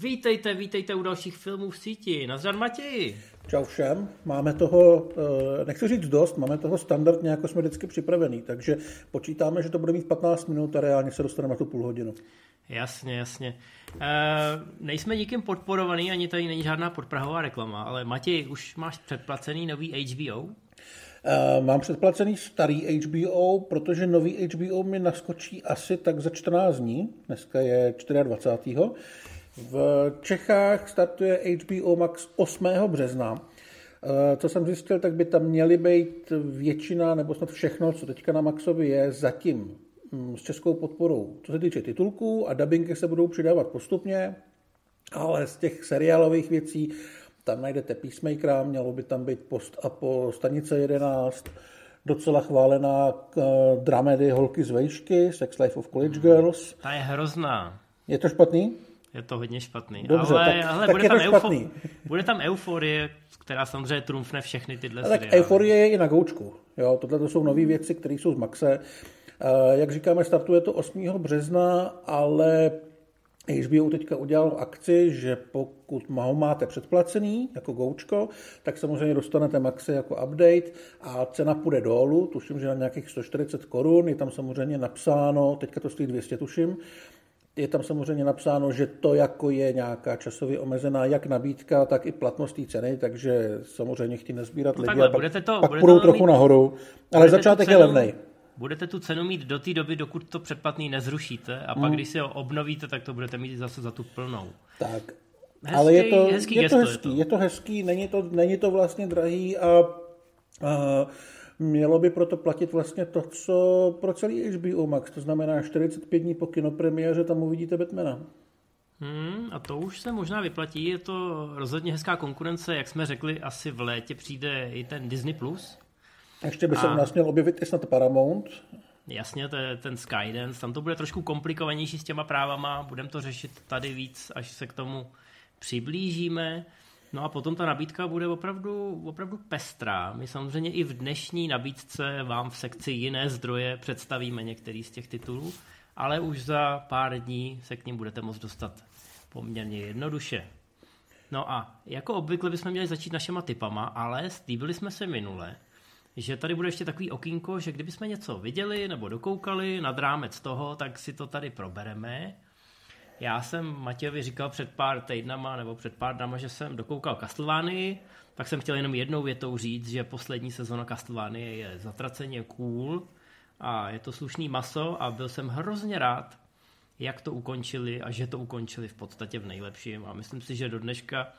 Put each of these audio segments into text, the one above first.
Vítejte, vítejte u dalších filmů v síti. Nazdar Matěji. Čau všem. Máme toho, eh, nechci říct dost, máme toho standardně, jako jsme vždycky připravený, takže počítáme, že to bude mít 15 minut a reálně se dostaneme na tu půl hodinu. Jasně, jasně. E, nejsme nikým podporovaný, ani tady není žádná podprahová reklama, ale Matěj, už máš předplacený nový HBO? Eh, mám předplacený starý HBO, protože nový HBO mi naskočí asi tak za 14 dní. Dneska je 24. V Čechách startuje HBO Max 8. března. Eh, co jsem zjistil, tak by tam měly být většina, nebo snad všechno, co teďka na Maxovi je, zatím mm, s českou podporou. Co se týče titulků a dubbingy se budou přidávat postupně, ale z těch seriálových věcí tam najdete Peacemakera, mělo by tam být post a po stanice 11, docela chválená uh, dramedy Holky z vejšky, Sex Life of College Girls. Ta je hrozná. Je to špatný? Je to hodně špatný. Dobře, ale, tak, ale tak bude, tam to špatný. Eufo- bude tam euforie, která samozřejmě trumfne všechny tyhle ale tak seriály. euforie je i na goučku. Jo, tohle to jsou nové věci, které jsou z Maxe. Uh, jak říkáme, startuje to 8. března, ale HBO teďka udělal akci, že pokud ho máte předplacený jako goučko, tak samozřejmě dostanete Maxi jako update a cena půjde dolů, tuším, že na nějakých 140 korun, je tam samozřejmě napsáno, teďka to stojí 200 tuším, je tam samozřejmě napsáno, že to jako je nějaká časově omezená jak nabídka, tak i platnost té ceny, takže samozřejmě chtějí nezbírat No lidi takhle, a pak, budete to- pak budete půjdou to trochu mít- nahoru. Ale začátek je cenu- levnej. Budete tu cenu mít do té doby, dokud to předplatný nezrušíte a Hmm. pak, když si ho obnovíte, tak to budete mít zase za tu plnou. Tak. Hezký- Ale je to hezký je to je hezký, to. je to hezký, není to, není to vlastně drahý a, a mělo by proto platit vlastně to, co pro celý HBO Max, to znamená 45 dní po kinopremiéře tam uvidíte Batmana. Hmm, a to už se možná vyplatí, je to rozhodně hezká konkurence, jak jsme řekli, asi v létě přijde i ten Disney+. Plus. Ještě by se A- u nás měl objevit i snad Paramount. Jasně, to je ten Skydance, tam to bude trošku komplikovanější s těma právama, budeme to řešit tady víc, až se k tomu přiblížíme. No a potom ta nabídka bude opravdu, opravdu pestrá. My samozřejmě i v dnešní nabídce vám v sekci jiné zdroje představíme některý z těch titulů, ale už za pár dní se k ním budete moct dostat poměrně jednoduše. No a jako obvykle bychom měli začít našima typama, ale slíbili jsme se minule, že tady bude ještě takový okýnko, že kdybychom něco viděli nebo dokoukali nad rámec toho, tak si to tady probereme. Já jsem Matějovi říkal před pár týdnama nebo před pár dnama, že jsem dokoukal Castlevanii, tak jsem chtěl jenom jednou větou říct, že poslední sezona Castlevanie je zatraceně cool a je to slušný maso a byl jsem hrozně rád, jak to ukončili a že to ukončili v podstatě v nejlepším. A myslím si, že do dneška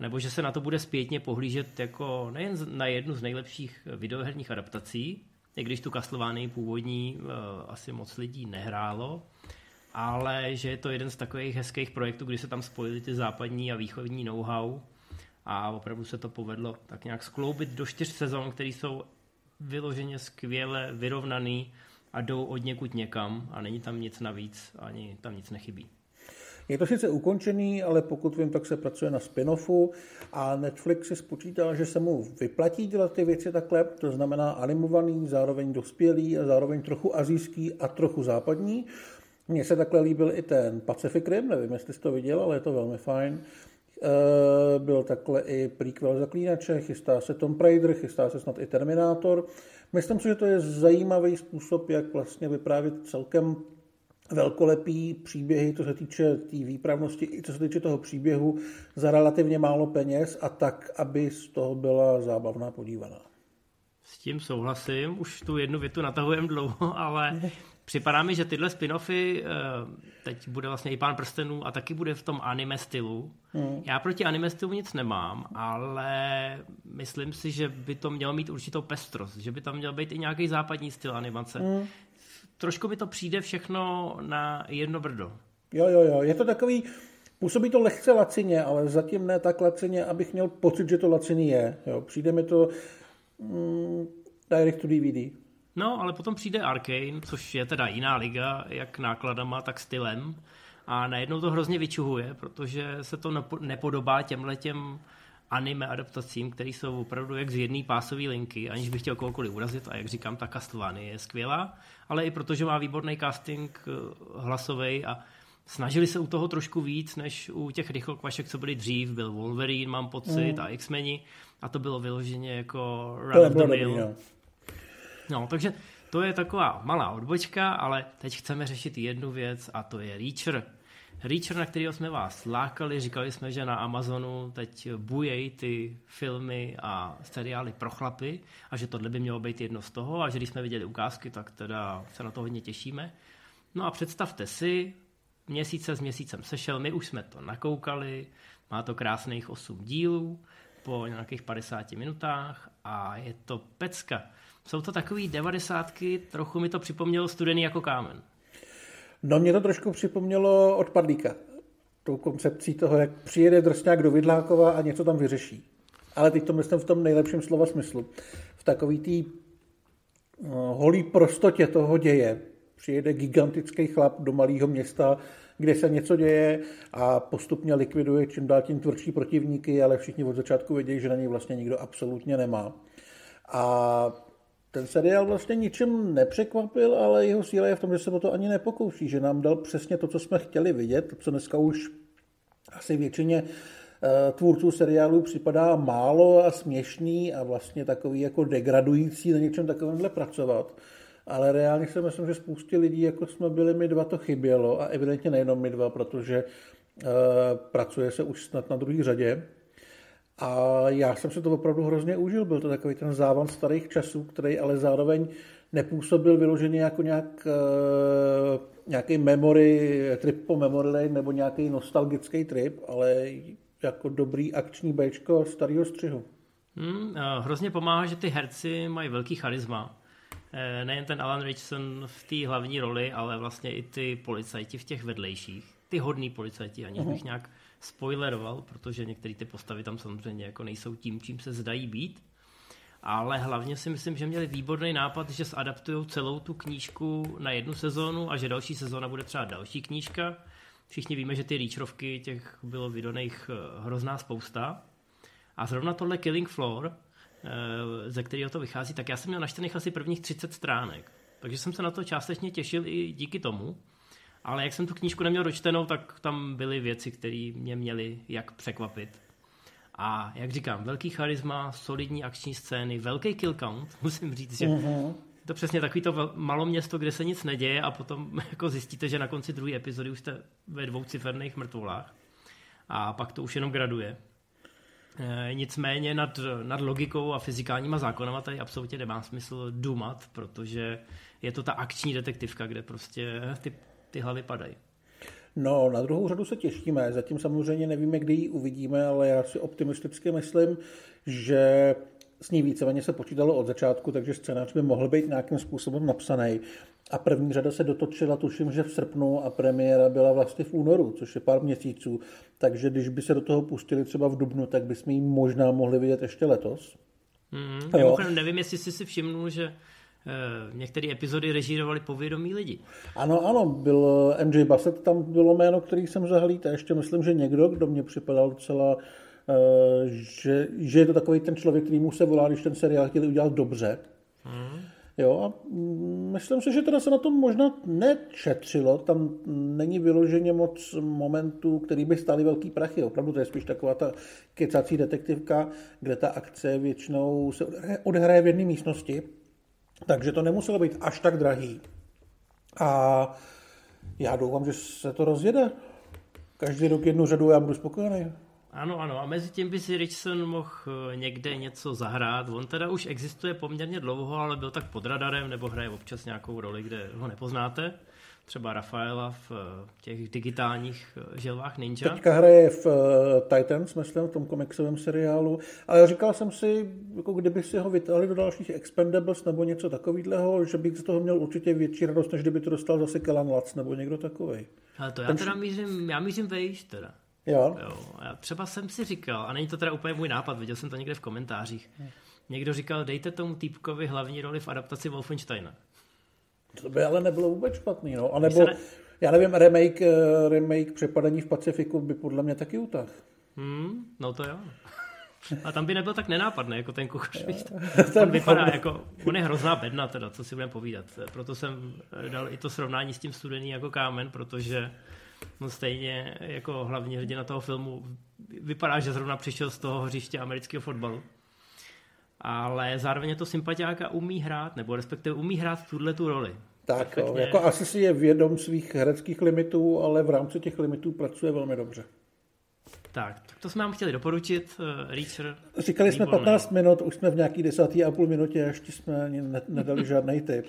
nebo že se na to bude zpětně pohlížet jako nejen na jednu z nejlepších videoherních adaptací, i když tu Castlevanii původní uh, asi moc lidí nehrálo, ale že je to jeden z takových hezkých projektů, kdy se tam spojili ty západní a východní know-how a opravdu se to povedlo tak nějak skloubit do čtyř sezon, které jsou vyloženě skvěle vyrovnaný a jdou od někud někam a není tam nic navíc, ani tam nic nechybí. Je to sice ukončený, ale pokud vím, tak se pracuje na spin-offu a Netflix si spočítal, že se mu vyplatí dělat ty věci takhle, to znamená animovaný, zároveň dospělý a zároveň trochu azijský a trochu západní. Mně se takhle líbil i ten Pacific Rim, nevím, jestli jsi to viděl, ale je to velmi fajn. E, Byl takhle i prequel Zaklínače, chystá se Tomb Raider, chystá se snad i Terminátor. Myslím si, že to je zajímavý způsob, jak vlastně vyprávět celkem velkolepý příběhy, co se týče té tý výpravnosti, i co se týče toho příběhu, za relativně málo peněz a tak, aby z toho byla zábavná podívaná. S tím souhlasím, už tu jednu větu natahujeme dlouho, ale připadá mi, že tyhle spin-offy, eh, teď bude vlastně i Pán prstenů a taky bude v tom anime stylu. Hmm. Já proti anime stylu nic nemám, ale myslím si, že by to mělo mít určitou pestrost, že by tam měl být i nějaký západní styl animace. Hmm. Trošku mi to přijde všechno na jedno brdo. Jo, jo, jo, je to takový, působí to lehce lacině, ale zatím ne tak lacině, abych měl pocit, že to laciný je. Jo, přijde mi to mm, direct to DVD. No, ale potom přijde Arkane, což je teda jiná liga, jak nákladama, tak stylem. A najednou to hrozně vyčuhuje, protože se to nepo- nepodobá těmhletěm anime adaptacím, které jsou opravdu jak z jedné pásové linky, aniž bych chtěl kohokoliv urazit. A jak říkám, ta Castlevania je skvělá, ale i protože má výborný casting hlasový a snažili se u toho trošku víc, než u těch rychlokvašek, co byly dřív. Byl Wolverine, mám pocit, mm. a X-meni. A to bylo vyloženě jako run of the mill. No. No, takže to je taková malá odbočka, ale teď chceme řešit jednu věc a to je Reacher. Reacher, na kterého jsme vás lákali, říkali jsme, že na Amazonu teď bujej ty filmy a seriály pro chlapy a že tohle by mělo být jedno z toho a že když jsme viděli ukázky, tak teda se na to hodně těšíme. No a představte si, měsíc se s měsícem sešel, my už jsme to nakoukali, má to krásných 8 dílů po nějakých 50 minutách a je to pecka. Jsou to takový devadesátky, trochu mi to připomnělo studený jako kámen. No mě to trošku připomnělo od. Tou koncepcí toho, jak přijede drsňák do Vidlákova a něco tam vyřeší. Ale teď to myslím v tom nejlepším slova smyslu. V takový tý no, holý prostotě toho děje. Přijede gigantický chlap do malého města, kde se něco děje a postupně likviduje čím dál tím tvrdší protivníky, ale všichni od začátku vědí, že na něj vlastně nikdo absolutně nemá. A ten seriál vlastně ničem nepřekvapil, ale jeho síla je v tom, že se o to ani nepokouší, že nám dal přesně to, co jsme chtěli vidět, co dneska už asi většině eh, tvůrců seriálů připadá málo a směšný a vlastně takový jako degradující na něčem takovémhle pracovat. Ale reálně si myslím, že spoustě lidí, jako jsme byli my dva, to chybělo a evidentně nejenom my dva, protože uh, pracuje se už snad na druhé řadě. A já jsem se to opravdu hrozně užil. Byl to takový ten závan starých časů, který ale zároveň nepůsobil vyloženě jako nějak, uh, nějaký memory, trip po memory lane nebo nějaký nostalgický trip, ale jako dobrý akční Bčko starého střihu. Hmm, hrozně pomáhá, že ty herci mají velký charisma. Eh, nejen ten Alan Richardson v té hlavní roli, ale vlastně i ty policajti v těch vedlejších. Ty hodní policajti, aniž bych mhm. nějak spoileroval, protože některé ty postavy tam samozřejmě jako nejsou tím, čím se zdají být. Ale hlavně si myslím, že měli výborný nápad, že zadaptují celou tu knížku na jednu sezónu a že další sezóna bude třeba další knížka. Všichni víme, že ty rýčrovky těch bylo vydaných eh, hrozná spousta. A zrovna tohle Killing Floor, eh, ze kterého to vychází, tak já jsem měl naštěných asi prvních 30 stránek. Takže jsem se na to částečně těšil i díky tomu. Ale jak jsem tu knížku neměl dočtenou, tak tam byly věci, které mě měly jak překvapit. A jak říkám, velký charisma, solidní akční scény, velký kill count, musím říct, že uh-huh. to přesně takový to malo město, kde se nic neděje a potom jako zjistíte, že na konci druhé epizody už jste ve dvouciferných mrtvolách. A pak to už jenom graduje. E, nicméně nad, nad logikou a fyzikálníma zákonama tady absolutně nemá smysl dumat, protože je to ta akční detektivka, kde prostě ty ty hlavy padají. No, na druhou řadu se těšíme. Zatím samozřejmě nevíme, kdy ji uvidíme, ale já si optimisticky myslím, že s ní víceméně se počítalo od začátku, takže scénář by mohl být nějakým způsobem napsaný. A první řada se dotočila, tuším, že v srpnu a premiéra byla vlastně v únoru, což je pár měsíců. Takže když by se do toho pustili třeba v dubnu, tak bychom ji možná mohli vidět ještě letos. Mm, nevím, jestli jsi si všimnul, že některé epizody režírovali povědomí lidi. Ano, ano, byl MJ Bassett, tam bylo jméno, který jsem zahlít a ještě myslím, že někdo, kdo mě připadal docela, eh, že, že je to takový ten člověk, který mu se volá, když ten seriál chtěli udělat dobře. Hmm. Jo, a mm, myslím si, že teda se na tom možná nečetřilo, tam není vyloženě moc momentů, který by stály velký prachy. Opravdu to je spíš taková ta kecací detektivka, kde ta akce většinou se odehraje v jedné místnosti takže to nemuselo být až tak drahý. A já doufám, že se to rozjede. Každý rok jednu řadu já budu spokojený. Ano, ano. A mezi tím by si Richson mohl eh, někde něco zahrát. On teda už existuje poměrně dlouho, ale byl tak pod radarem, nebo hraje občas nějakou roli, kde ho nepoznáte třeba Rafaela v eh, těch digitálních eh, želvách Ninja. Teďka hraje v eh, Titans, myslím, v tom komiksovém seriálu, ale říkal jsem si, jako kdyby si ho vytáhli do dalších Expendables nebo něco takového, že bych z toho měl určitě větší radost, než kdyby to dostal zase Kelan Lac nebo někdo takový. Ale to já Ten... teda mířím, já mířím vejš teda. Jo. jo. Já třeba jsem si říkal, a není to teda úplně můj nápad, viděl jsem to někde v komentářích, někdo říkal, dejte tomu týpkovi hlavní roli v adaptaci Wolfensteina. To by ale nebylo vůbec špatný, no. A nebo, ne... já nevím, remake, eh, remake Přepadení v Pacifiku by podle mě taky utah. Hmm, no to jo. A tam by nebyl tak nenápadný, jako ten kuchař. On vypadá jako, on je hrozná bedna teda, co si budeme povídat. Proto jsem dal i to srovnání s tím studený jako kámen, protože no stejně jako hlavní hrdina toho filmu vypadá, že zrovna přišel z toho hřiště amerického fotbalu. Ale zároveň je to sympatiák a umí hrát, nebo respektive umí hrát tuhle tu roli. Tak, jo, jako asi si je vědom svých hereckých limitů, ale v rámci těch limitů pracuje velmi dobře. Tak, tak to jsme vám chtěli doporučit, uh, Reacher. Říkali jsme 15 minut, už jsme v nějaký desátý a půl minutě a ještě jsme nedali žádný tip.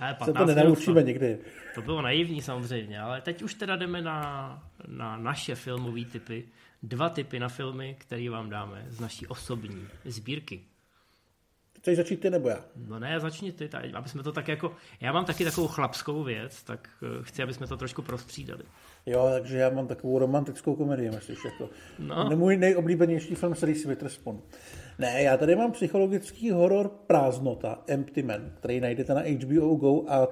Ale Se to nenaučíme to, nikdy. To bylo naivní samozřejmě, ale teď už teda jdeme na, na naše filmové typy. Dva typy na filmy, které vám dáme z naší osobní sbírky. Chceš začít ty nebo já? No ne, začni ty, tady, aby jsme to tak jako... Já mám taky takovou chlapskou věc, tak eh, chci, aby jsme to trošku prostřídali. Jo, takže já mám takovou romantickou komedii, myslíš, jako no. můj nejoblíbenější film z Reese Witherspoon. Ne, já tady mám psychologický horor Prázdnota, Empty Man, který najdete na HBO Go a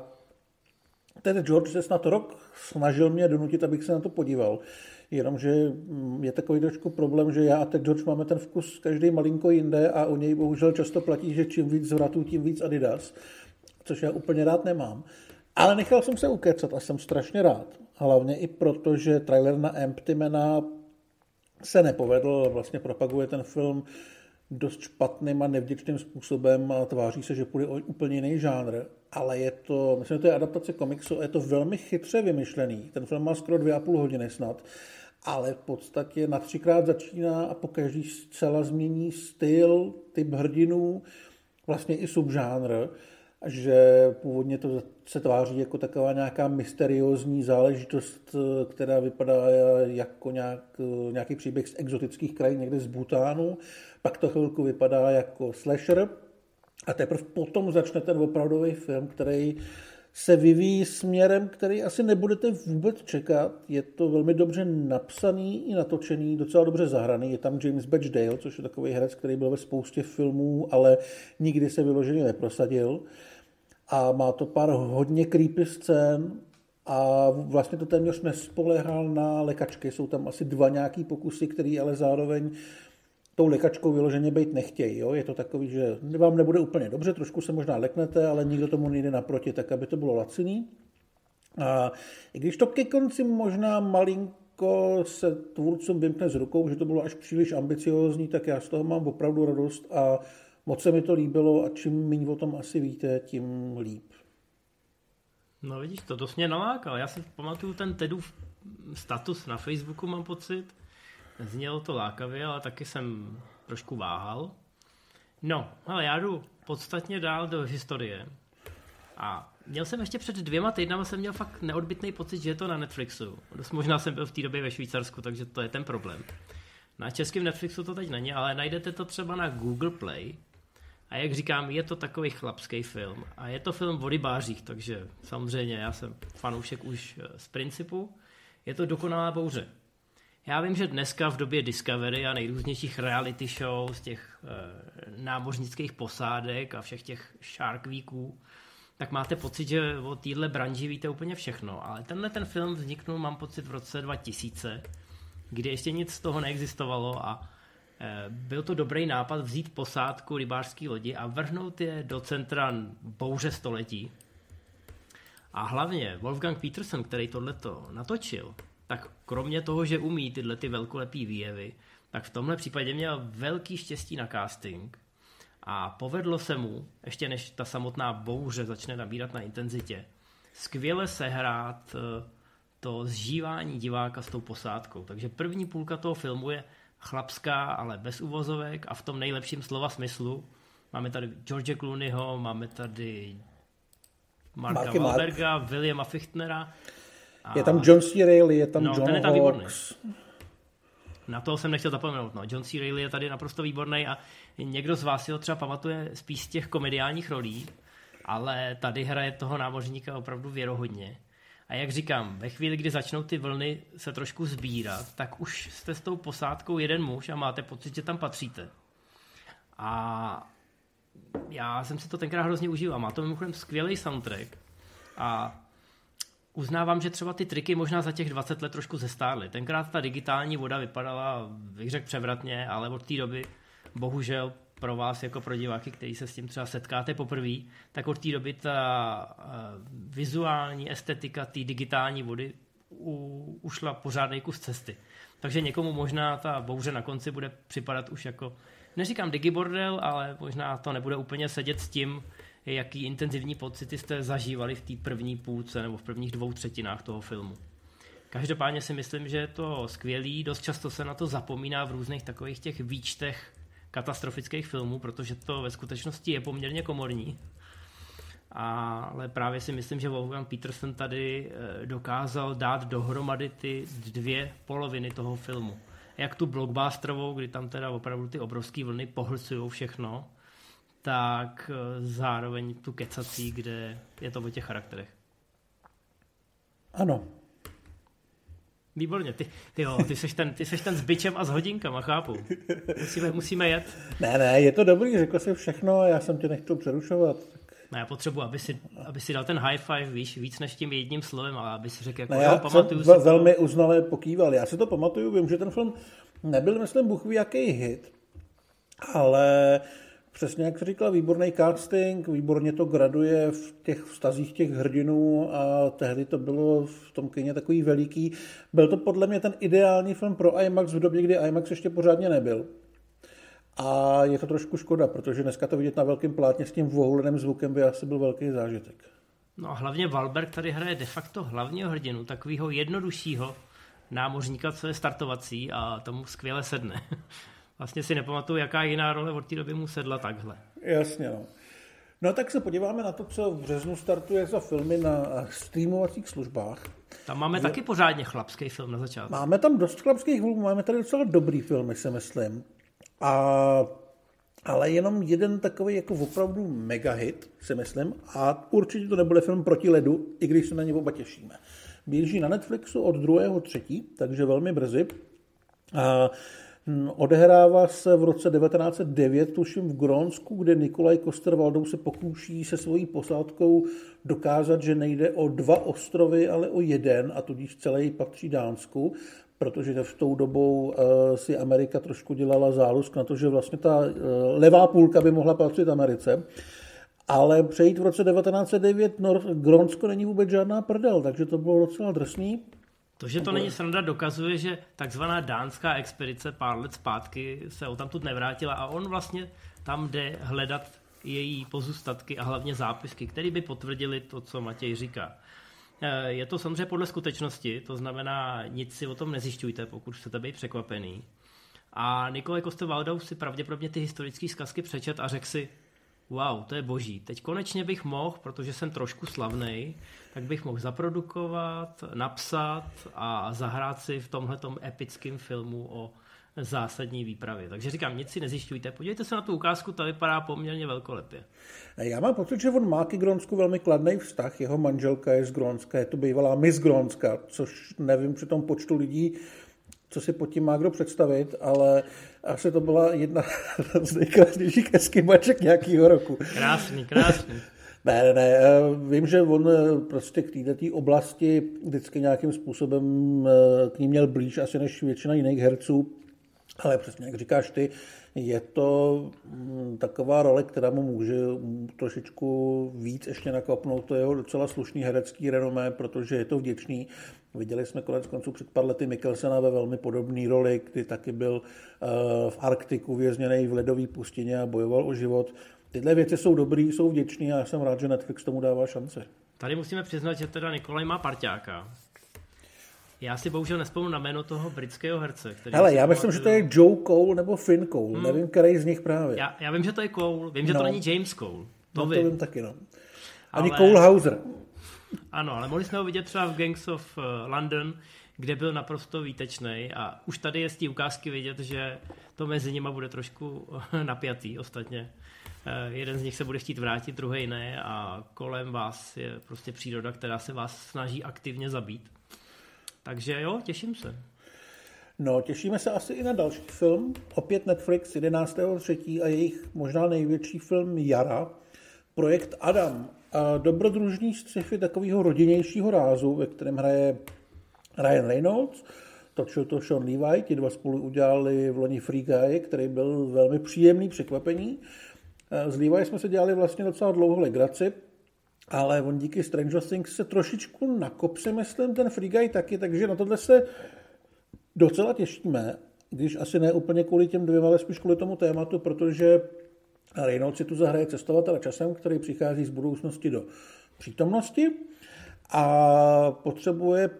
ten George se snad rok snažil mě donutit, abych se na to podíval. Jenomže je takový trošku problém, že já a Ted George máme ten vkus každý malinko jinde a u něj bohužel často platí, že čím víc zvratů, tím víc Adidas, což já úplně rád nemám. Ale nechal jsem se ukecat a jsem strašně rád. Hlavně i proto, že trailer na Emptymana se nepovedl, vlastně propaguje ten film dost špatným a nevděčným způsobem a tváří se, že půjde o úplně jiný žánr, ale je to, myslím, že to je adaptace komiksu a je to velmi chytře vymyšlený. Ten film má skoro dvě a půl hodiny snad, ale v podstatě na třikrát začíná a po každý zcela změní styl, typ hrdinů, vlastně i subžánr že původně to se tváří jako taková nějaká mysteriózní záležitost, která vypadá jako nějak, nějaký příběh z exotických krajin někde z Butánu, pak to chvilku vypadá jako slasher a teprve potom začne ten opravdový film, který se vyvíjí směrem, který asi nebudete vůbec čekat. Je to velmi dobře napsaný i natočený, docela dobře zahraný. Je tam James Batchdale, což je takový herec, který byl ve spoustě filmů, ale nikdy se vyloženě neprosadil a má to pár hodně creepy scén a vlastně to téměř nespolehal na lekačky. Jsou tam asi dva nějaký pokusy, který ale zároveň tou lekačkou vyloženě být nechtějí. Jo? Je to takový, že vám nebude úplně dobře, trošku se možná leknete, ale nikdo tomu nejde naproti, tak aby to bylo laciný. A i když to ke konci možná malinko se tvůrcům vymkne z rukou, že to bylo až příliš ambiciozní, tak já z toho mám opravdu radost a Moc se mi to líbilo a čím méně o tom asi víte, tím líp. No vidíš, to dost mě nalákal. Já si pamatuju ten Tedův status na Facebooku, mám pocit. Znělo to lákavě, ale taky jsem trošku váhal. No, ale já jdu podstatně dál do historie. A měl jsem ještě před dvěma týdnama jsem měl fakt neodbitný pocit, že je to na Netflixu. Dost možná jsem byl v té době ve Švýcarsku, takže to je ten problém. Na českém Netflixu to teď není, ale najdete to třeba na Google Play a jak říkám, je to takový chlapský film. A je to film o rybářích, takže samozřejmě já jsem fanoušek už eh, z principu. Je to dokonalá bouře. Já vím, že dneska v době Discovery a nejrůznějších reality show z těch e, námořnických posádek a všech těch Shark Weeků, tak máte pocit, že o téhle branži víte úplně všechno. Ale tenhle ten film vzniknul, mám pocit, v roce 2000, kdy ještě nic z toho neexistovalo a Eh, byl to dobrý nápad vzít posádku rybářské lodi a vrhnout je do centra bouře století. A hlavně Wolfgang Peterson, který tohleto natočil, tak kromě toho, že umí tyhle ty velkolepý výjevy, tak v tomhle případě měl velký štěstí na casting a povedlo se mu, ještě než ta samotná bouře začne nabírat na intenzitě, skvěle sehrát eh, to zžívání diváka s tou posádkou. Takže první půlka toho filmu je chlapská, ale bez uvozovek a v tom nejlepším slova smyslu. Máme tady George Clooneyho, máme tady Marka Marky Wahlberga, Mark. Williama Fichtnera. A... Je tam John C. Reilly, je tam no, John ten je tam výborný. Na toho jsem nechtěl zapomenout. No. John C. Reilly je tady naprosto výborný a někdo z vás si ho třeba pamatuje spíš z těch komediálních rolí, ale tady hraje toho námořníka opravdu věrohodně. A jak říkám, ve chvíli, kdy začnou ty vlny se trošku sbírat, tak už jste s tou posádkou jeden muž a máte pocit, že tam patříte. A já jsem si to tenkrát hrozně užíval. Má to mimochodem skvělý soundtrack. A uznávám, že třeba ty triky možná za těch 20 let trošku zestárly. Tenkrát ta digitální voda vypadala, bych řekl, převratně, ale od té doby bohužel pro vás jako pro diváky, který se s tím třeba setkáte poprvé, tak od té doby ta uh, vizuální estetika té digitální vody u, ušla pořádný kus cesty. Takže někomu možná ta bouře na konci bude připadat už jako, neříkám digibordel, ale možná to nebude úplně sedět s tím, jaký intenzivní pocity jste zažívali v té první půlce nebo v prvních dvou třetinách toho filmu. Každopádně si myslím, že je to skvělý, dost často se na to zapomíná v různých takových těch výčtech katastrofických filmů, protože to ve skutečnosti je poměrně komorní. Ale právě si myslím, že Wolfgang Peterson tady eh, dokázal dát dohromady ty dvě poloviny toho filmu. Jak tu blockbusterovou, kdy tam teda opravdu ty obrovské vlny pohlcují všechno, tak eh, zároveň tu kecací, kde je to o těch charakterech. Ano, Výborně, ty, ty, jo, ty, seš ten, ty seš ten s byčem a s hodinkama, chápu. Musíme, musíme jet. Ne, ne, je to dobrý, řekl jsi všechno, já jsem tě nechtěl přerušovat. No, já potřebuji, aby si, aby si dal ten high five, víš, víc než tím jedním slovem, ale aby si řekl, jako, no, já jo, pamatuju jsem si velmi to... uznale pokýval. Já si to pamatuju, vím, že ten film nebyl, myslím, Bůh ví, jaký hit, ale Přesně jak jsi říkal, výborný casting, výborně to graduje v těch vztazích těch hrdinů a tehdy to bylo v tom kyně takový veliký. Byl to podle mě ten ideální film pro IMAX v době, kdy IMAX ještě pořádně nebyl. A je to trošku škoda, protože dneska to vidět na velkém plátně s tím vohuleným zvukem by asi byl velký zážitek. No a hlavně Valberg tady hraje de facto hlavního hrdinu, takového jednoduššího námořníka, co je startovací a tomu skvěle sedne. Vlastně si nepamatuju, jaká jiná role od té doby mu sedla takhle. Jasně, no. No tak se podíváme na to, co v březnu startuje za filmy na streamovacích službách. Tam máme v... taky pořádně chlapský film na začátku. Máme tam dost chlapských filmů, máme tady docela dobrý filmy, si myslím. A, ale jenom jeden takový jako opravdu mega hit, si myslím. A určitě to nebude film proti ledu, i když se na něj oba těšíme. Běží na Netflixu od 2.3., takže velmi brzy. A odehrává se v roce 1909, tuším v Grónsku, kde Nikolaj Koster-Waldau se pokouší se svojí posádkou dokázat, že nejde o dva ostrovy, ale o jeden a tudíž celý patří Dánsku, protože v tou dobou uh, si Amerika trošku dělala zálusk na to, že vlastně ta uh, levá půlka by mohla patřit Americe. Ale přejít v roce 1909 Nor- Grónsko není vůbec žádná prdel, takže to bylo docela drsný. To, že to není sranda, dokazuje, že takzvaná dánská expedice pár let zpátky se o tamtud nevrátila a on vlastně tam jde hledat její pozůstatky a hlavně zápisky, které by potvrdili to, co Matěj říká. Eh, je to samozřejmě podle skutečnosti, to znamená, nic si o tom nezjišťujte, pokud chcete být překvapený. A Nikolaj Koste Valdau si pravděpodobně ty historické zkazky přečet a řekl si, wow, to je boží. Teď konečně bych mohl, protože jsem trošku slavný, tak bych mohl zaprodukovat, napsat a zahrát si v tomhletom epickém filmu o zásadní výpravě. Takže říkám, nic si nezjišťujte. Podívejte se na tu ukázku, ta vypadá poměrně velkolepě. Já mám pocit, že on má k Grónsku velmi kladný vztah. Jeho manželka je z Grónska, je to bývalá Miss Grónska, což nevím při tom počtu lidí, co si pod tím má kdo představit, ale asi to byla jedna z nejkrásnějších eskybaček nějakého roku. Krásný, krásný. Ne, ne, ne. Eh, vím, že on eh, prostě k této oblasti vždycky nějakým způsobem eh, k ní měl blíž asi než většina jiných herců, ale přesně jak říkáš ty, je to mm, taková role, která mu může trošičku víc ještě nakopnout to jeho docela slušný herecký renomé, protože je to vděčný. Viděli jsme konec konců před pár lety Mikkelsena ve velmi podobné roli, kdy taky byl v Arktiku vězněný v ledové pustině a bojoval o život. Tyhle věci jsou dobrý, jsou vděční a já jsem rád, že Netflix tomu dává šance. Tady musíme přiznat, že teda Nikolaj má parťáka. Já si bohužel nespomenu na jméno toho britského herce. Který Ale já myslím, že to je Joe Cole nebo Finn Cole. Hmm. Nevím, který z nich právě. Já, já vím, že to je Cole. Vím, že no. to není James Cole. To, no, vím. to vím taky, no. Ani ale... Cole Hauser. Ano, ale mohli jsme ho vidět třeba v Gangs of eh, London, kde byl naprosto výtečný a už tady je z té ukázky vidět, že to mezi nimi bude trošku napjatý ostatně. Eh, jeden z nich se bude chtít vrátit, druhý ne a kolem vás je prostě příroda, která se vás snaží aktivně zabít. Takže jo, těším se. No, těšíme se asi i na další film. Opět Netflix 11.3. a jejich možná největší film Jara, projekt Adam. A dobrodružný sci-fi takového rodinnějšího rázu, ve kterém hraje Ryan Reynolds, točil to Sean Levi, ti dva spolu udělali v loni Free Guy, který byl velmi příjemný překvapení. Z Levi jsme se dělali vlastně docela dlouho legraci ale on díky Stranger Things se trošičku nakopse, myslím, ten Free Guy taky, takže na tohle se docela těšíme, když asi ne úplně kvůli těm dvěma, ale spíš kvůli tomu tématu, protože Reynolds si tu zahraje cestovatele časem, který přichází z budoucnosti do přítomnosti a potřebuje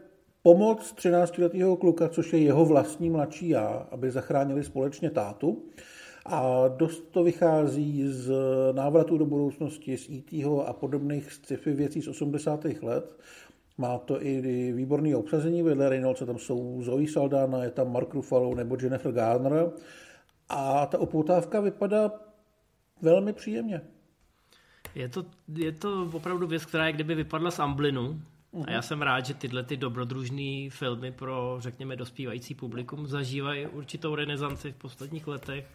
pomoc 13-letého kluka, což je jeho vlastní mladší já, aby zachránili společně tátu. A dost to vychází z návratu do budoucnosti, z E.T. a podobných sci-fi věcí z 80. let. Má to i výborné obsazení, vedle Reynoldse tam jsou Zoe Saldana, je tam Mark Ruffalo nebo Jennifer Garner. A ta upoutávka vypadá velmi příjemně. Je to, je to opravdu věc, která je kdyby vypadla z Amblinu. A já jsem rád, že tyhle ty dobrodružné filmy pro, řekněme, dospívající publikum zažívají určitou renesanci v posledních letech.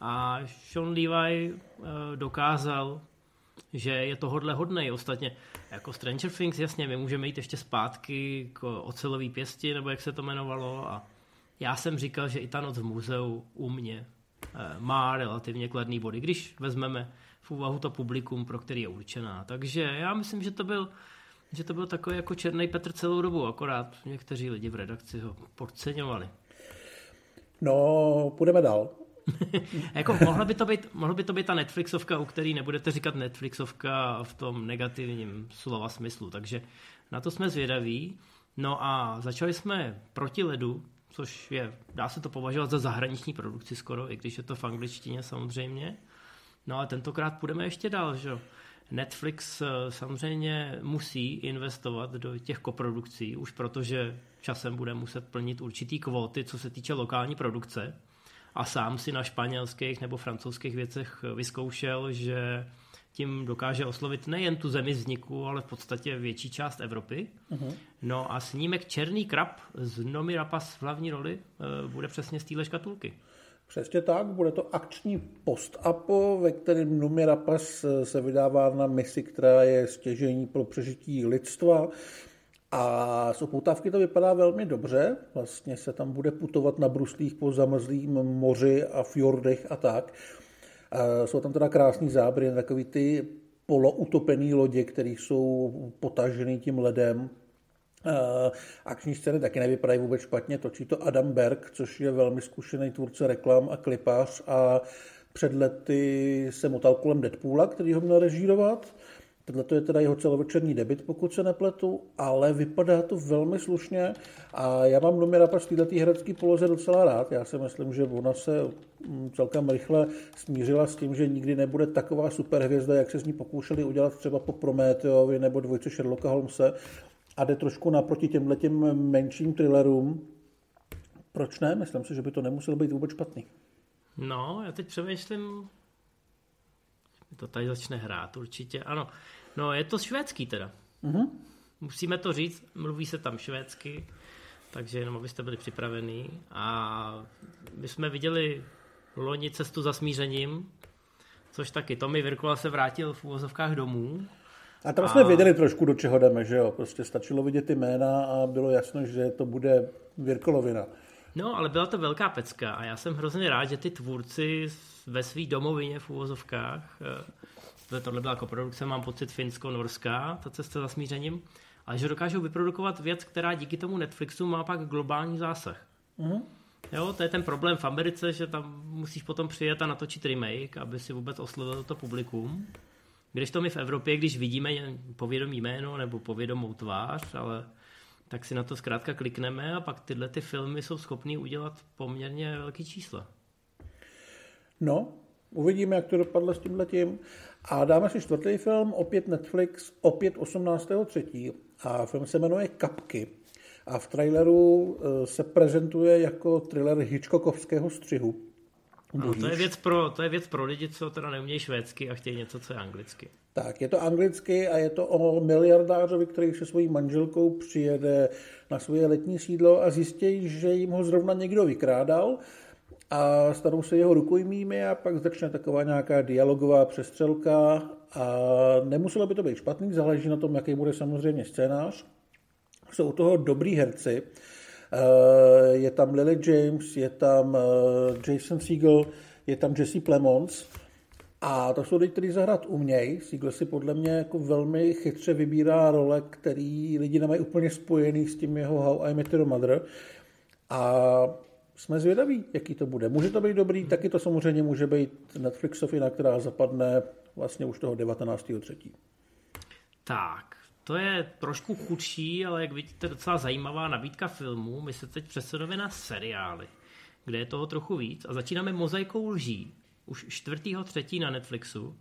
A Sean Levi uh, dokázal, že je tohodle hodnej. Ostatně jako Stranger Things, jasně, my můžeme jít ještě zpátky k ocelový pěsti, nebo jak se to jmenovalo. A já jsem říkal, že i ta noc v muzeu u mě uh, má relativně kladný body, když vezmeme v úvahu to publikum, pro který je určená. Takže já myslím, že to byl že to byl takový jako černý Petr celou dobu, akorát někteří lidi v redakci ho podceňovali. No, půjdeme dál. jako mohla by, to být, mohla by to být ta Netflixovka, u který nebudete říkat Netflixovka v tom negativním slova smyslu, takže na to jsme zvědaví. No a začali jsme proti ledu, což je, dá se to považovat za zahraniční produkci skoro, i když je to v angličtině samozřejmě. No a tentokrát půjdeme ještě dál, že Netflix eh, samozřejmě musí investovat do těch koprodukcí, už protože časem bude muset plnit určitý kvóty, co se týče lokální produkce. A sám si na španělských nebo francouzských věcech vyzkoušel, že tím dokáže oslovit nejen tu zemi vzniku, ale v podstatě větší část Evropy. Uh-huh. No a snímek Černý krab z Nomi Rapas v hlavní roli eh, bude přesně z téhle škatulky. Přesně tak, bude to akční post-apo, ve kterém Numirapas se vydává na misi, která je stěžení pro přežití lidstva. A z opoutávky to vypadá velmi dobře. Vlastně se tam bude putovat na bruslích po zamrzlým moři a fjordech a tak. Jsou tam teda krásný záběry, takový ty poloutopený lodě, které jsou potažený tím ledem Eh, akční scény taky nevypadají vůbec špatně, točí to Adam Berg, což je velmi zkušený tvůrce reklam a klipář a před lety se motal kolem Deadpoola, který ho měl režírovat. Tohle je teda jeho celovečerní debit, pokud se nepletu, ale vypadá to velmi slušně a já mám Domi Rapač v této herecké poloze docela rád. Já si myslím, že ona se mm, celkem rychle smířila s tím, že nikdy nebude taková superhvězda, jak se z ní pokoušeli udělat třeba po Prometeovi nebo dvojce Sherlocka Holmese a jde trošku naproti těmhle těm menším thrillerům. Proč ne? Myslím si, že by to nemuselo být vůbec špatný. No, já teď přemýšlím, to tady začne hrát určitě. Ano, no je to švédský teda. Uh-huh. Musíme to říct, mluví se tam švédsky, takže jenom abyste byli připravení. A my jsme viděli loni cestu za smířením, což taky Tommy Virkula se vrátil v úvozovkách domů a tam a... jsme věděli trošku, do čeho jdeme, že jo? Prostě stačilo vidět ty jména a bylo jasno, že to bude Virkolovina. No, ale byla to velká pecka a já jsem hrozně rád, že ty tvůrci ve své domovině v úvozovkách, eh, tohle byla koprodukce, mám pocit finsko-norská, ta cesta za smířením, ale že dokážou vyprodukovat věc, která díky tomu Netflixu má pak globální zásah. Mm-hmm. Jo, to je ten problém v Americe, že tam musíš potom přijet a natočit remake, aby si vůbec oslovil to publikum. Když to my v Evropě, když vidíme povědomí jméno nebo povědomou tvář, ale tak si na to zkrátka klikneme a pak tyhle ty filmy jsou schopný udělat poměrně velký čísla. No, uvidíme, jak to dopadlo s tímhletím. A dáme si čtvrtý film, opět Netflix, opět 18.3. A film se jmenuje Kapky. A v traileru eh, se prezentuje jako thriller Hitchcockovského střihu. No, to, je věc pro, to je věc pro lidi, co teda neumějí švédsky a chtějí něco, co je anglicky. Tak, je to anglicky a je to o miliardářovi, který se svojí manželkou přijede na svoje letní sídlo a zjistí, že jim ho zrovna někdo vykrádal a stanou se jeho rukojmími a pak začne taková nějaká dialogová přestřelka a nemuselo by to být špatný, záleží na tom, jaký bude samozřejmě scénář. Jsou u toho dobrý herci, je tam Lily James, je tam eh, Jason Segel, je tam Jesse Plemons A to jsou lidi, kteří zahrát umějí. Siegel si podle mě jako velmi chytře vybírá role, který lidi nemají úplně spojený s tím jeho How I Met Your Mother. A jsme zvědaví, jaký to bude. Může to být dobrý, taky to samozřejmě může být Netflixovina, která zapadne vlastně už toho 19.3. Tak, to je trošku chudší, ale jak vidíte, docela zajímavá nabídka filmů. My se teď přesuneme na seriály, kde je toho trochu víc. A začínáme mozaikou lží. Už čtvrtýho třetí na Netflixu.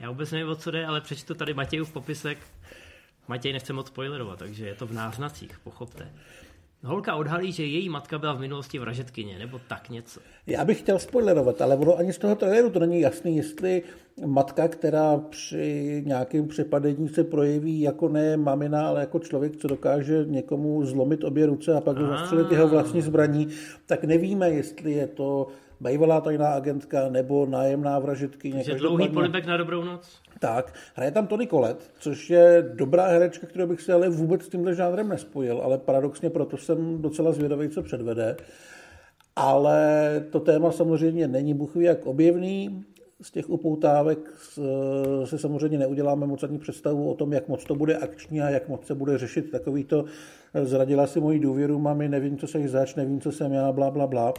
Já vůbec nevím, o co jde, ale přečtu tady Matějův popisek. Matěj nechce moc spoilerovat, takže je to v náznacích, pochopte. Holka odhalí, že její matka byla v minulosti vražetkyně, nebo tak něco. Já bych chtěl spoilerovat, ale ono ani z toho traileru to není jasný, jestli matka, která při nějakém přepadení se projeví jako ne mamina, ale jako člověk, co dokáže někomu zlomit obě ruce a pak ho zastřelit jeho vlastní zbraní, tak nevíme, jestli je to bývalá tajná agentka nebo nájemná vražetky. Takže dlouhý polibek na dobrou noc? Tak, hraje tam Tony Collette, což je dobrá herečka, kterou bych si ale vůbec s tímhle žánrem nespojil, ale paradoxně proto jsem docela zvědavý, co předvede. Ale to téma samozřejmě není buchví jak objevný. Z těch upoutávek se samozřejmě neuděláme moc ani představu o tom, jak moc to bude akční a jak moc se bude řešit takový to zradila si moji důvěru, mami, nevím, co se zač, nevím, co jsem já, bla, bla, bla.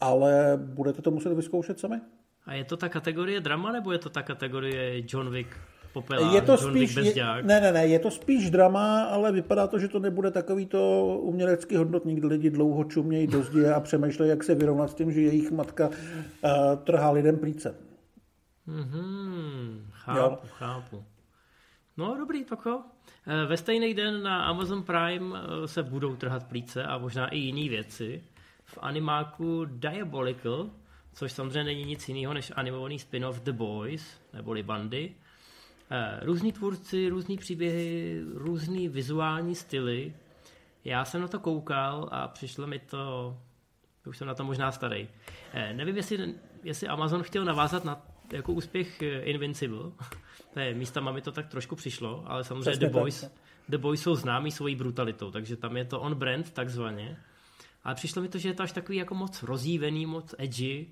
Ale budete to muset vyzkoušet sami? A je to ta kategorie drama, nebo je to ta kategorie John Wick popelá, je to John spíš, Wick je, ne, ne, ne, je to spíš drama, ale vypadá to, že to nebude takový to umělecký hodnotník, kde lidi dlouho čumějí do zdi a přemýšlejí, jak se vyrovnat s tím, že jejich matka uh, trhá lidem plíce. Mm-hmm, chápu, jo. chápu. No dobrý, tak jo. Eh, ve stejný den na Amazon Prime eh, se budou trhat plíce a možná i jiné věci. V animáku Diabolical což samozřejmě není nic jiného než animovaný spin-off The Boys, neboli Bandy. Eh, různí tvůrci, různý příběhy, různý vizuální styly. Já jsem na to koukal a přišlo mi to, už jsem na to možná starý. Eh, nevím, jestli, jestli Amazon chtěl navázat na jako úspěch eh, Invincible. To je, místama mi to tak trošku přišlo, ale samozřejmě The Boys, The Boys jsou známí svojí brutalitou, takže tam je to on-brand takzvaně. Ale přišlo mi to, že je to až takový jako moc rozjívený, moc edgy,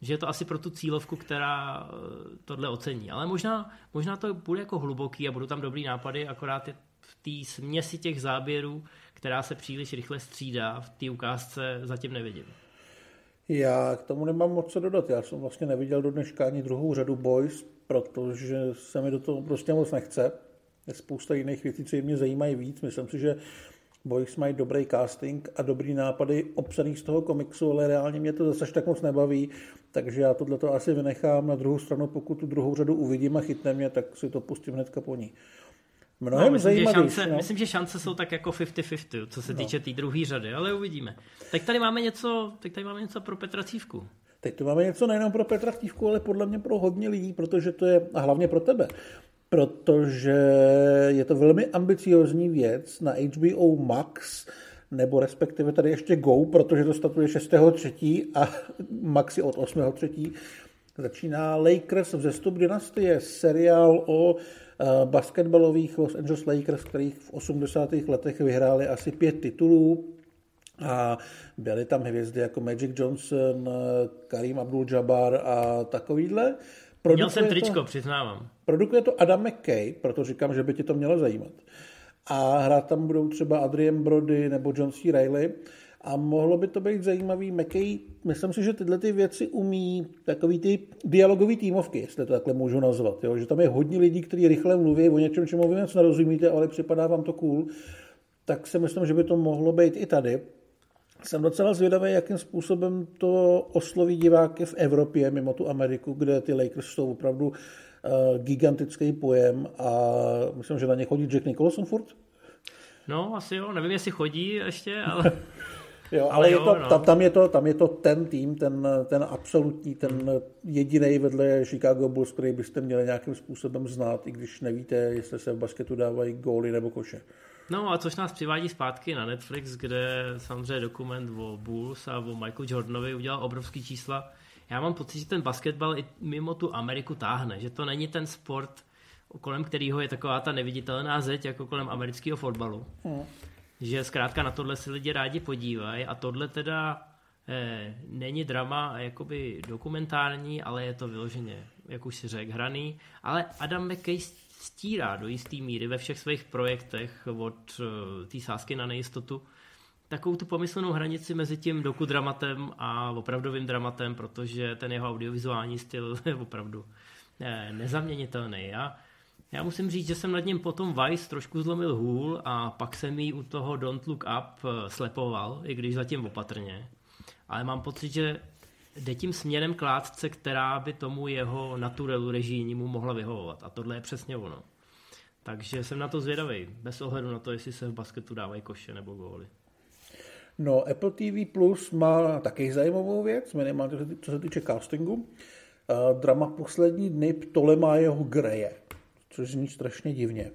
že je to asi pro tu cílovku, která eh, tohle ocení. Ale možná, možná to bude jako hluboký a budou tam dobrý nápady, akorát je v té směsi těch záběrů, která se příliš rychle střídá, v té ukázce zatím nevidím. Já k tomu nemám moc co dodat. Já jsem vlastně neviděl do dneška ani druhou řadu Boys, protože se mi do toho prostě moc nechce. Je spousta jiných věcí, co mě zajímají víc. Myslím si, že Boys mají dobrý casting a dobrý nápady obsaných z toho komiksu, ale reálně mě to zase tak moc nebaví, takže já tohle asi vynechám. Na druhou stranu, pokud tu druhou řadu uvidím a chytne mě, tak si to pustím hnedka po ní. Mnohem no, myslím, že šance, no. myslím, že šance jsou tak jako 50-50, co se no. týče té tý druhé řady, ale uvidíme. Tak tady máme něco, tak tady máme něco pro Petra Cívku. Teď tu máme něco nejenom pro Petra Cívku, ale podle mě pro hodně lidí, protože to je, a hlavně pro tebe, protože je to velmi ambiciozní věc na HBO Max, nebo respektive tady ještě Go, protože to statuje 6.3. a Max je od 8.3. Začíná Lakers vzestup dynastie, seriál o eh, basketbalových Los Angeles Lakers, kterých v 80. letech vyhráli asi pět titulů a byly tam hvězdy jako Magic Johnson, Karim Abdul-Jabbar a takovýhle. Produkuje Měl jsem tričko, to, přiznávám. Produkuje to Adam McKay, proto říkám, že by ti to mělo zajímat. A hrát tam budou třeba Adrian Brody nebo John C. Reilly. A mohlo by to být zajímavý. McKay, myslím si, že tyhle ty věci umí takový ty dialogový týmovky, jestli to takhle můžu nazvat. Jo? Že tam je hodně lidí, kteří rychle mluví o něčem, čemu vy něco nerozumíte, ale připadá vám to cool. Tak si myslím, že by to mohlo být i tady. Jsem docela zvědavý, jakým způsobem to osloví diváky v Evropě, mimo tu Ameriku, kde ty Lakers jsou opravdu uh, gigantický pojem a myslím, že na ně chodí Jack Nicholson furt. No, asi jo, nevím, jestli chodí ještě, ale... jo, ale, ale jo, je to, no. tam, tam, je to, tam je to ten tým, ten, ten absolutní, ten jediný vedle Chicago Bulls, který byste měli nějakým způsobem znát, i když nevíte, jestli se v basketu dávají góly nebo koše. No a což nás přivádí zpátky na Netflix, kde samozřejmě dokument o Bulls a o Michael Jordanovi udělal obrovský čísla. Já mám pocit, že ten basketbal i mimo tu Ameriku táhne, že to není ten sport, kolem kterého je taková ta neviditelná zeď, jako kolem amerického fotbalu. Hmm. Že zkrátka na tohle si lidi rádi podívají a tohle teda eh, není drama jakoby dokumentární, ale je to vyloženě jak už si řekl, hraný, ale Adam McKay stírá do jisté míry ve všech svých projektech od uh, té sásky na nejistotu takovou tu pomyslnou hranici mezi tím dokudramatem a opravdovým dramatem, protože ten jeho audiovizuální styl je opravdu ne, nezaměnitelný. Já, já musím říct, že jsem nad ním potom Vice trošku zlomil hůl a pak jsem jí u toho Don't Look Up eh, slepoval, i když zatím opatrně. Ale mám pocit, že jde tím směrem klátce, která by tomu jeho naturelu režijnímu mohla vyhovovat. A tohle je přesně ono. Takže jsem na to zvědavý, bez ohledu na to, jestli se v basketu dávají koše nebo góly. No, Apple TV Plus má taky zajímavou věc, minimálně co se týče castingu. Uh, drama Poslední dny jeho Greje, což zní strašně divně.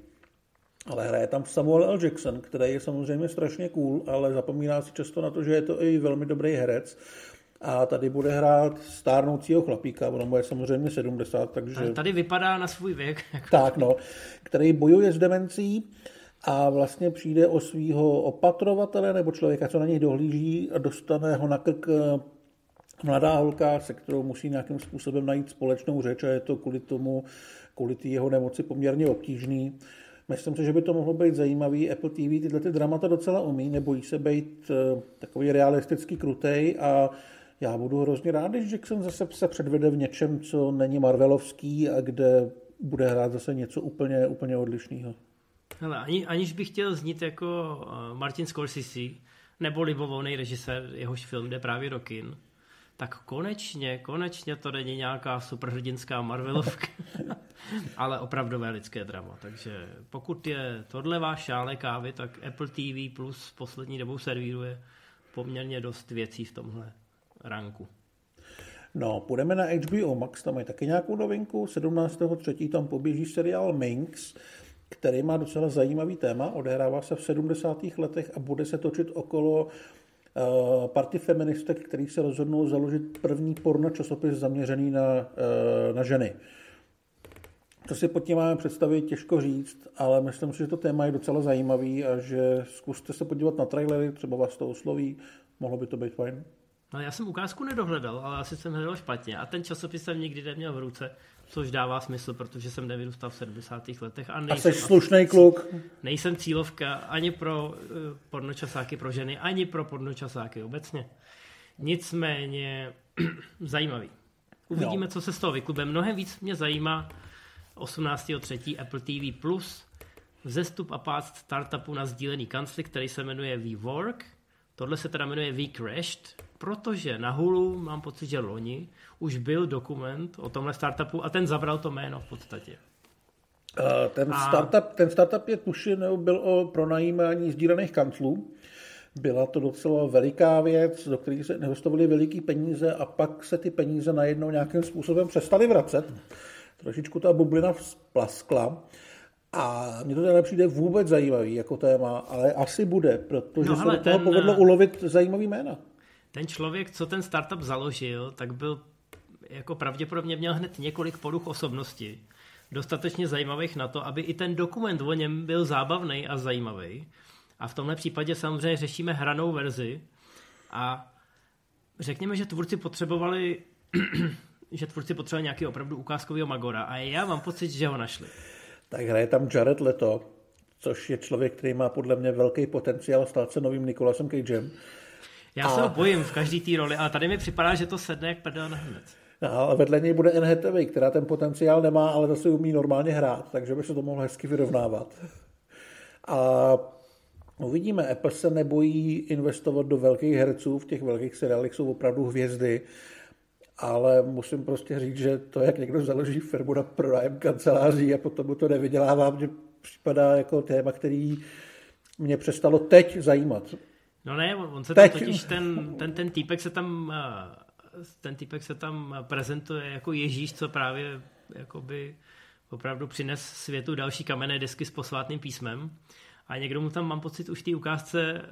Ale hraje tam Samuel L. Jackson, který je samozřejmě strašně cool, ale zapomíná si často na to, že je to i velmi dobrý herec. A tady bude hrát stárnoucího chlapíka, ono mu je samozřejmě 70, takže... Tady vypadá na svůj věk. Tak, no, který bojuje s demencí a vlastně přijde o svého opatrovatele nebo člověka, co na něj dohlíží a dostane ho na krk eh, mladá holka, se kterou musí nějakým způsobem najít společnou řeč a je to kvůli tomu, kvůli té jeho nemoci poměrně obtížný. Myslím si, že by to mohlo být zajímavý. Apple TV tyhle ty dramata docela umí, nebojí se být eh, takový realistický krutej a já budu hrozně rád, když Jackson zase se předvede v něčem, co není Marvelovský a kde bude hrát zase něco úplně, úplně odlišného. Hele, ani, aniž bych chtěl znít jako uh, Martin Scorsese, nebo libovolný režisér, jehož film jde právě do kin, tak konečně, konečně to není nějaká superhrdinská Marvelovka, ale opravdové lidské drama. Takže pokud je tohle váš šále kávy, tak Apple TV Plus poslední dobou servíruje poměrně dost věcí v tomhle ranku. No, půjdeme na HBO Max, tam je taky nějakou novinku. 17.3. tam poběží seriál Minx, který má docela zajímavý téma. Odehrává se v 70. letech a bude se točit okolo uh, party feministek, který se rozhodnou založit první porno časopis zaměřený na, uh, na ženy. To si pod tím máme představit, těžko říct, ale myslím si, že to téma je docela zajímavý a že zkuste se podívat na trailery, třeba vás to osloví, mohlo by to být fajn. No, já jsem ukázku nedohledal, ale asi jsem hledal špatně. A ten časopis jsem nikdy neměl v ruce, což dává smysl, protože jsem nevyrůstal v 70. letech. A, nejsem, a jsi slušný kluk. Nejsem cílovka ani pro uh, pornočasáky pro ženy, ani pro pornočasáky obecně. Nicméně zajímavý. Uvidíme, no. co se z toho vyklube. Mnohem víc mě zajímá 18.3. Apple TV+, Plus, vzestup a pád startupu na sdílený kancli, který se jmenuje WeWork. Tohle se teda jmenuje WeCrashed protože na Hulu, mám pocit, že loni, už byl dokument o tomhle startupu a ten zabral to jméno v podstatě. Ten, a... startup, ten startup je tušen, byl o pronajímání sdílených kanclů. Byla to docela veliká věc, do které se investovaly veliké peníze a pak se ty peníze najednou nějakým způsobem přestaly vracet. Trošičku ta bublina splaskla. A mně to teda přijde vůbec zajímavý jako téma, ale asi bude, protože no, se do toho ten... povedlo ulovit zajímavý jména ten člověk, co ten startup založil, tak byl jako pravděpodobně měl hned několik poruch osobnosti. Dostatečně zajímavých na to, aby i ten dokument o něm byl zábavný a zajímavý. A v tomhle případě samozřejmě řešíme hranou verzi. A řekněme, že tvůrci potřebovali že tvůrci potřebovali nějaký opravdu ukázkového Magora a já mám pocit, že ho našli. Tak hraje tam Jared Leto, což je člověk, který má podle mě velký potenciál stát se novým Nikolasem Cagem. Já a... se ho bojím v každý té roli, ale tady mi připadá, že to sedne jak prdel na hned. Ale vedle něj bude Anne která ten potenciál nemá, ale zase umí normálně hrát, takže by se to mohlo hezky vyrovnávat. A uvidíme, Apple se nebojí investovat do velkých herců, v těch velkých seriálech jsou opravdu hvězdy, ale musím prostě říct, že to, jak někdo založí firmu na pronájem kanceláří a potom mu to nevydělává, mě připadá jako téma, který mě přestalo teď zajímat. No ne, on se tam totiž, ten, ten, ten týpek se tam eh, ten týpek se tam prezentuje jako Ježíš, co právě jakoby opravdu přines světu další kamenné desky s posvátným písmem. A někdo mu tam, mám pocit, už té ukázce eh,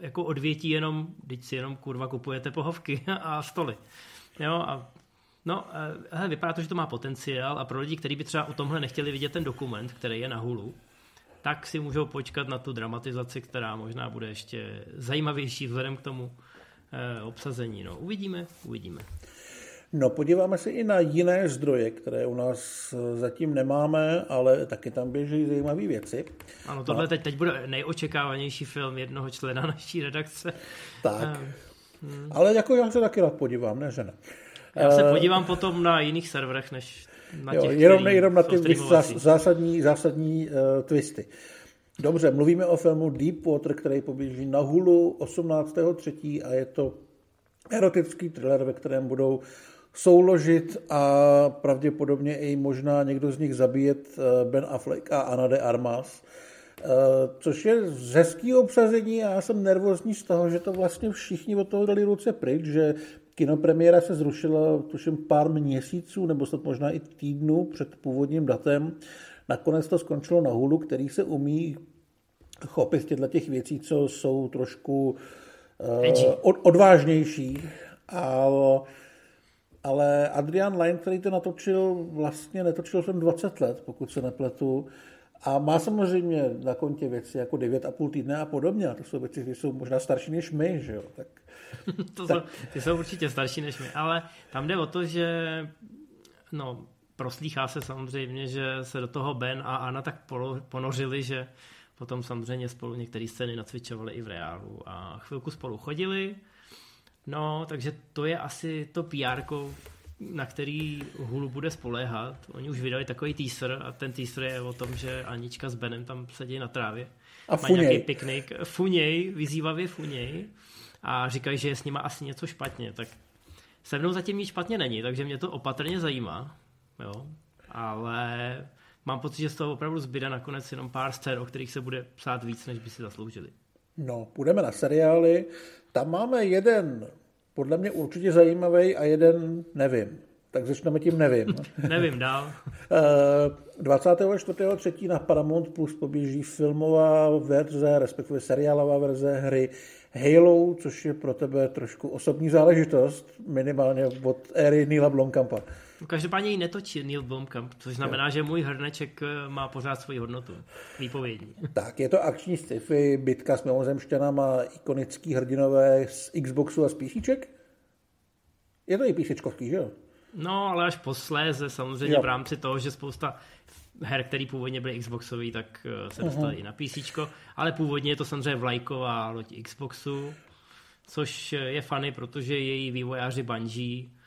jako odvětí jenom, když si jenom kurva kupujete pohovky a stoly. Jo, a No, eh, hele, vypadá to, že to má potenciál a pro lidi, kteří by třeba o tomhle nechtěli vidět ten dokument, který je na Hulu, tak si můžou počkat na tu dramatizaci, která možná bude ještě zajímavější vzhledem k tomu eh, obsazení. No, uvidíme, uvidíme. No, podíváme se i na jiné zdroje, které u nás zatím nemáme, ale taky tam běží zajímavé věci. Ano, tohle no. teď, teď bude nejočekávanější film jednoho člena naší redakce. Tak. Hmm. Ale jako já se taky rád podívám, ne, že ne. Já se podívám potom na jiných serverech, než na těch, jo, jenom, jenom na ty zásadní, zásadní uh, twisty. Dobře, mluvíme o filmu Deepwater, který poběží na Hulu 18.3. a je to erotický thriller, ve kterém budou souložit a pravděpodobně i možná někdo z nich zabíjet eh, Ben Affleck a Ana de Armas, eh, což je z hezkého obsazení a já jsem nervózní z toho, že to vlastně všichni od toho dali ruce pryč, že kinopremiéra se zrušila tuším pár měsíců nebo snad možná i týdnů před původním datem. Nakonec to skončilo na Hulu, který se umí chopit těchto těch věcí, co jsou trošku uh, odvážnější. Ale, ale Adrian Lyne, který to natočil, vlastně netočil jsem 20 let, pokud se nepletu. A má samozřejmě na kontě věci jako 9,5 týdne a podobně. A to jsou věci, které jsou možná starší než my, že jo? Tak, to tak. Jsou, ty jsou určitě starší než my, ale tam jde o to, že no, proslýchá se samozřejmě, že se do toho Ben a Anna tak ponořili, že potom samozřejmě spolu některé scény nacvičovali i v reálu a chvilku spolu chodili. No, takže to je asi to PR, na který Hulu bude spoléhat. Oni už vydali takový teaser a ten teaser je o tom, že Anička s Benem tam sedí na trávě. A Mají nějaký piknik. Funěj, vyzývavě funěj. A říkají, že je s nima asi něco špatně. Tak se mnou zatím nic špatně není, takže mě to opatrně zajímá. Jo. Ale mám pocit, že z toho opravdu zbyde nakonec jenom pár scén, o kterých se bude psát víc, než by si zasloužili. No, půjdeme na seriály. Tam máme jeden podle mě určitě zajímavý a jeden nevím. Tak začneme tím nevím. nevím dál. 24.3. Eh, na Paramount Plus poběží filmová verze, respektive seriálová verze hry Halo, což je pro tebe trošku osobní záležitost, minimálně od éry Neila Blomkampa. Každopádně ji netočí Neil Blomkamp, což znamená, jo. že můj hrneček eh, má pořád svoji hodnotu. Výpovědní. Tak, je to akční sci-fi, bitka s mimozemšťanama, ikonický hrdinové z Xboxu a z písíček? Je to i písíčkovský, že jo? No, ale až posléze, samozřejmě jo. v rámci toho, že spousta her, které původně byly Xboxové, tak eh, se dostaly uh-huh. i na PC, ale původně je to samozřejmě vlajková loď Xboxu, což je funny, protože její vývojáři Bungie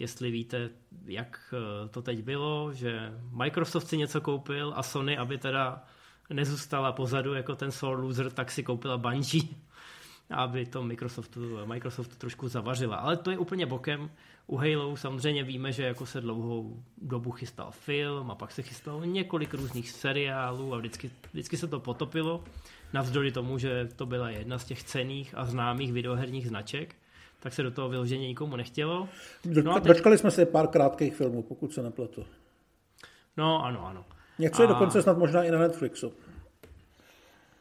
jestli víte, jak eh, to teď bylo, že Microsoft si něco koupil a Sony, aby teda nezůstala pozadu jako ten sore loser, tak si koupila Bungie, aby to Microsoftu, Microsoftu trošku zavařila. Ale to je úplně bokem. U Halo samozřejmě víme, že jako se dlouhou dobu chystal film a pak se chystalo několik různých seriálů a vždycky, vždycky se to potopilo. Navzdory tomu, že to byla jedna z těch cených a známých videoherních značek tak se do toho vyloženě nikomu nechtělo. No teď... Dočkali jsme se pár krátkých filmů, pokud se nepletu. No, ano, ano. Něco a... je dokonce snad možná i na Netflixu.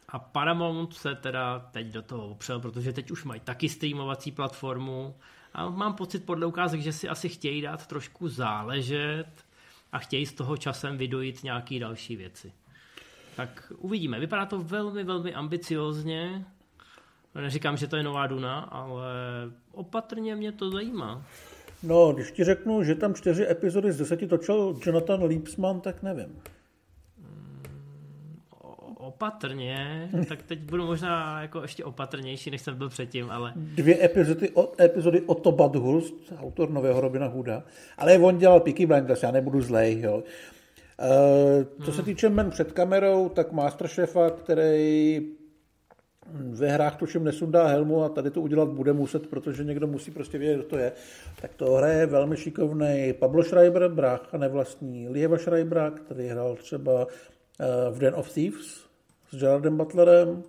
A Paramount se teda teď do toho opřel, protože teď už mají taky streamovací platformu a mám pocit podle ukázek, že si asi chtějí dát trošku záležet a chtějí z toho časem vydojit nějaké další věci. Tak uvidíme. Vypadá to velmi, velmi ambiciozně. Neříkám, že to je nová Duna, ale opatrně mě to zajímá. No, když ti řeknu, že tam čtyři epizody z deseti točil Jonathan Liebsman, tak nevím. Opatrně, tak teď budu možná jako ještě opatrnější, než jsem byl předtím, ale... Dvě epizody od, epizody Otto Badhulst, autor nového Robina Hooda, ale on dělal Peaky Blinders, já nebudu zlej, jo. Uh, co hmm. se týče men před kamerou, tak Masterchefa, který ve hrách tuším nesundá helmu a tady to udělat bude muset, protože někdo musí prostě vědět, kdo to je. Tak to hraje velmi šikovný Pablo Schreiber, brácha nevlastní Lieva Schreibera, který hrál třeba eh, v Den of Thieves s Gerardem Butlerem,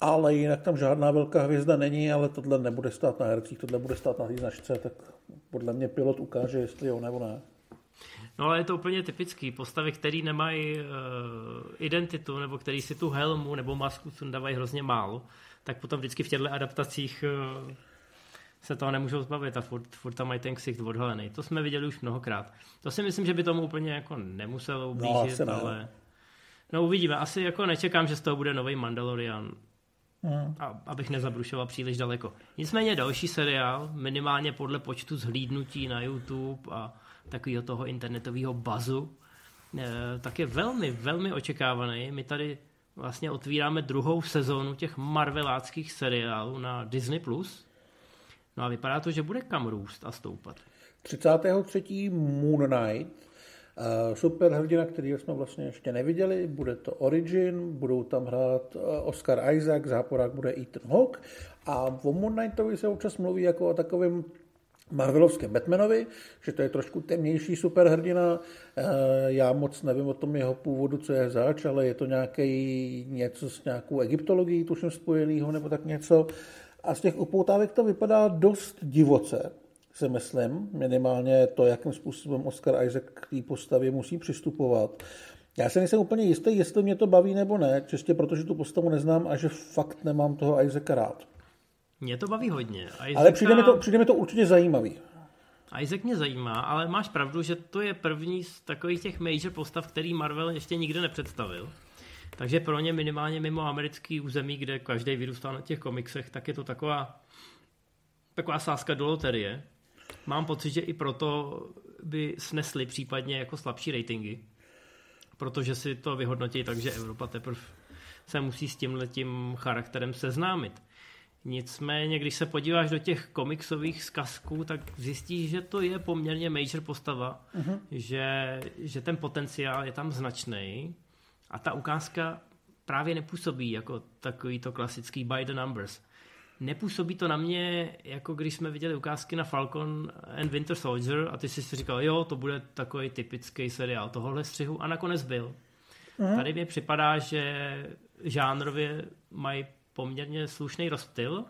ale jinak tam žádná velká hvězda není, ale tohle nebude stát na hercích, tohle bude stát na té značce, tak podle mě pilot ukáže, jestli jo nebo ne. No ale je to úplně typický. Postavy, které nemají uh, identitu, nebo který si tu helmu nebo masku sundávají hrozně málo, tak potom vždycky v těchto adaptacích uh, se toho nemůžou zbavit a furt, furt tam mají ten ksicht odhalený. To jsme viděli už mnohokrát. To si myslím, že by tomu úplně jako nemuselo ublížit, no, ale... No uvidíme. Asi jako nečekám, že z toho bude nový Mandalorian. Hmm. A, abych nezabrušoval příliš daleko. Nicméně další seriál, minimálně podle počtu zhlídnutí na YouTube a takového toho internetového bazu, eh, tak je velmi, velmi očekávaný. My tady vlastně otvíráme druhou sezónu těch marveláckých seriálů na Disney+. No a vypadá to, že bude kam růst a stoupat. 33. Moon Knight, uh, superhrdina, který jsme vlastně ještě neviděli, bude to Origin, budou tam hrát uh, Oscar Isaac, záporák bude Ethan Hawke a o Moon Knightovi se občas mluví jako o takovém Marvelovském Batmanovi, že to je trošku temnější superhrdina. Eh, já moc nevím o tom jeho původu, co je zač, ale je to nějaký něco s nějakou egyptologií, tuším spojenýho, nebo tak něco. A z těch upoutávek to vypadá dost divoce, si myslím, minimálně to, jakým způsobem Oscar Isaac k té postavě musí přistupovat. Já se nejsem úplně jistý, jestli mě to baví nebo ne, čistě protože tu postavu neznám a že fakt nemám toho Isaaca rád. Mě to baví hodně. Isaaca... Ale přijde mi, to, přijde mi to určitě zajímavý. Isaac mě zajímá, ale máš pravdu, že to je první z takových těch major postav, který Marvel ještě nikdy nepředstavil. Takže pro ně minimálně mimo americký území, kde každý vyrůstal na těch komiksech, tak je to taková, taková sázka do loterie. Mám pocit, že i proto by snesli případně jako slabší ratingy, protože si to vyhodnotí tak, že Evropa teprve se musí s tímhle tím charakterem seznámit. Nicméně, když se podíváš do těch komiksových zkazků, tak zjistíš, že to je poměrně major postava, uh-huh. že, že ten potenciál je tam značný a ta ukázka právě nepůsobí jako takový to klasický by the numbers. Nepůsobí to na mě, jako když jsme viděli ukázky na Falcon and Winter Soldier a ty jsi si říkal, jo, to bude takový typický seriál tohohle střihu a nakonec byl. Uh-huh. Tady mi připadá, že žánrově mají poměrně slušný rozptyl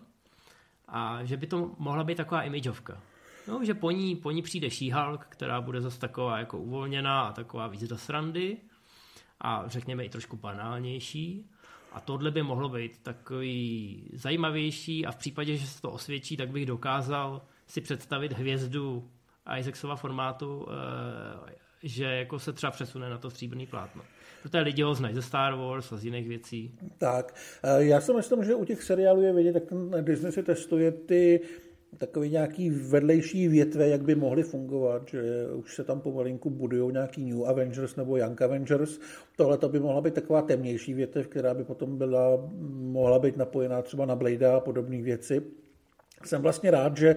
a že by to mohla být taková imageovka. No, že po ní, po ní přijde she která bude zase taková jako uvolněná a taková víc do srandy a řekněme i trošku banálnější. A tohle by mohlo být takový zajímavější a v případě, že se to osvědčí, tak bych dokázal si představit hvězdu Isaacsova formátu, eh, že jako se třeba přesune na to stříbrný plátno protože lidi ho znají ze Star Wars a z jiných věcí. Tak, eh, já si myslím, že u těch seriálů je vidět, tak ten Disney si testuje ty takový nějaký vedlejší větve, jak by mohly fungovat, že už se tam pomalinku budují nějaký New Avengers nebo Young Avengers. Tohle to by mohla být taková temnější větev, která by potom byla, mohla být napojená třeba na Blade a podobné věci. Jsem vlastně rád, že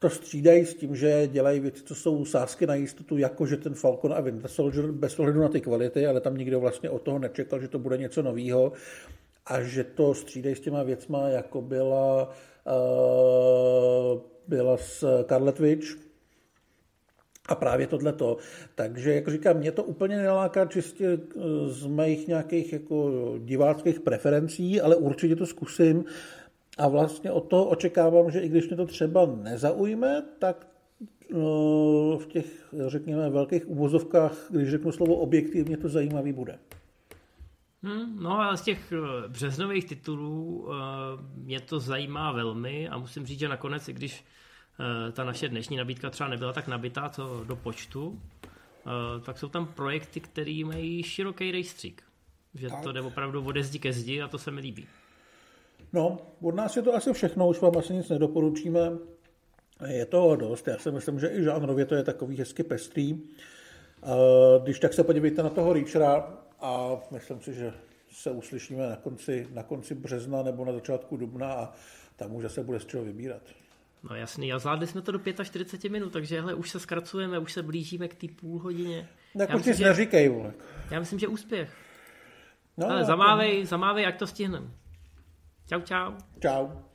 to střídají s tím, že dělají věci, co jsou sázky na jistotu, jako že ten Falcon a Winter Soldier bez ohledu na ty kvality, ale tam nikdo vlastně od toho nečekal, že to bude něco nového a že to střídají s těma věcma, jako byla, uh, byla s Scarlet Witch, a právě tohleto. Takže, jak říkám, mě to úplně neláká čistě eh, z mých nějakých jako diváckých preferencí, ale určitě to zkusím. A vlastně od toho očekávám, že i když mě to třeba nezaujme, tak no, v těch, řekněme, velkých uvozovkách, když řeknu slovo objektivně, to zajímavý bude. Hmm, no a z těch eh, březnových titulů uh, mě to zajímá velmi a musím říct, že nakonec, i když ta naše dnešní nabídka třeba nebyla tak nabitá co do počtu, tak jsou tam projekty, které mají široký rejstřík. Že tak. to jde opravdu ode zdi ke zdi a to se mi líbí. No, od nás je to asi všechno, už vám asi nic nedoporučíme. Je to dost, já si myslím, že i žánrově to je takový hezky pestrý. Když tak se podívejte na toho Reachera a myslím si, že se uslyšíme na konci, na konci března nebo na začátku dubna a tam už se bude z čeho vybírat. No jasný, a zvládli jsme to do 45 minut, takže hele, už se zkracujeme, už se blížíme k té půl hodině. Tak už si neříkej, vole. Já myslím, že úspěch. No, ale zamávej, zamávej, jak to stihneme. Čau, čau. Čau.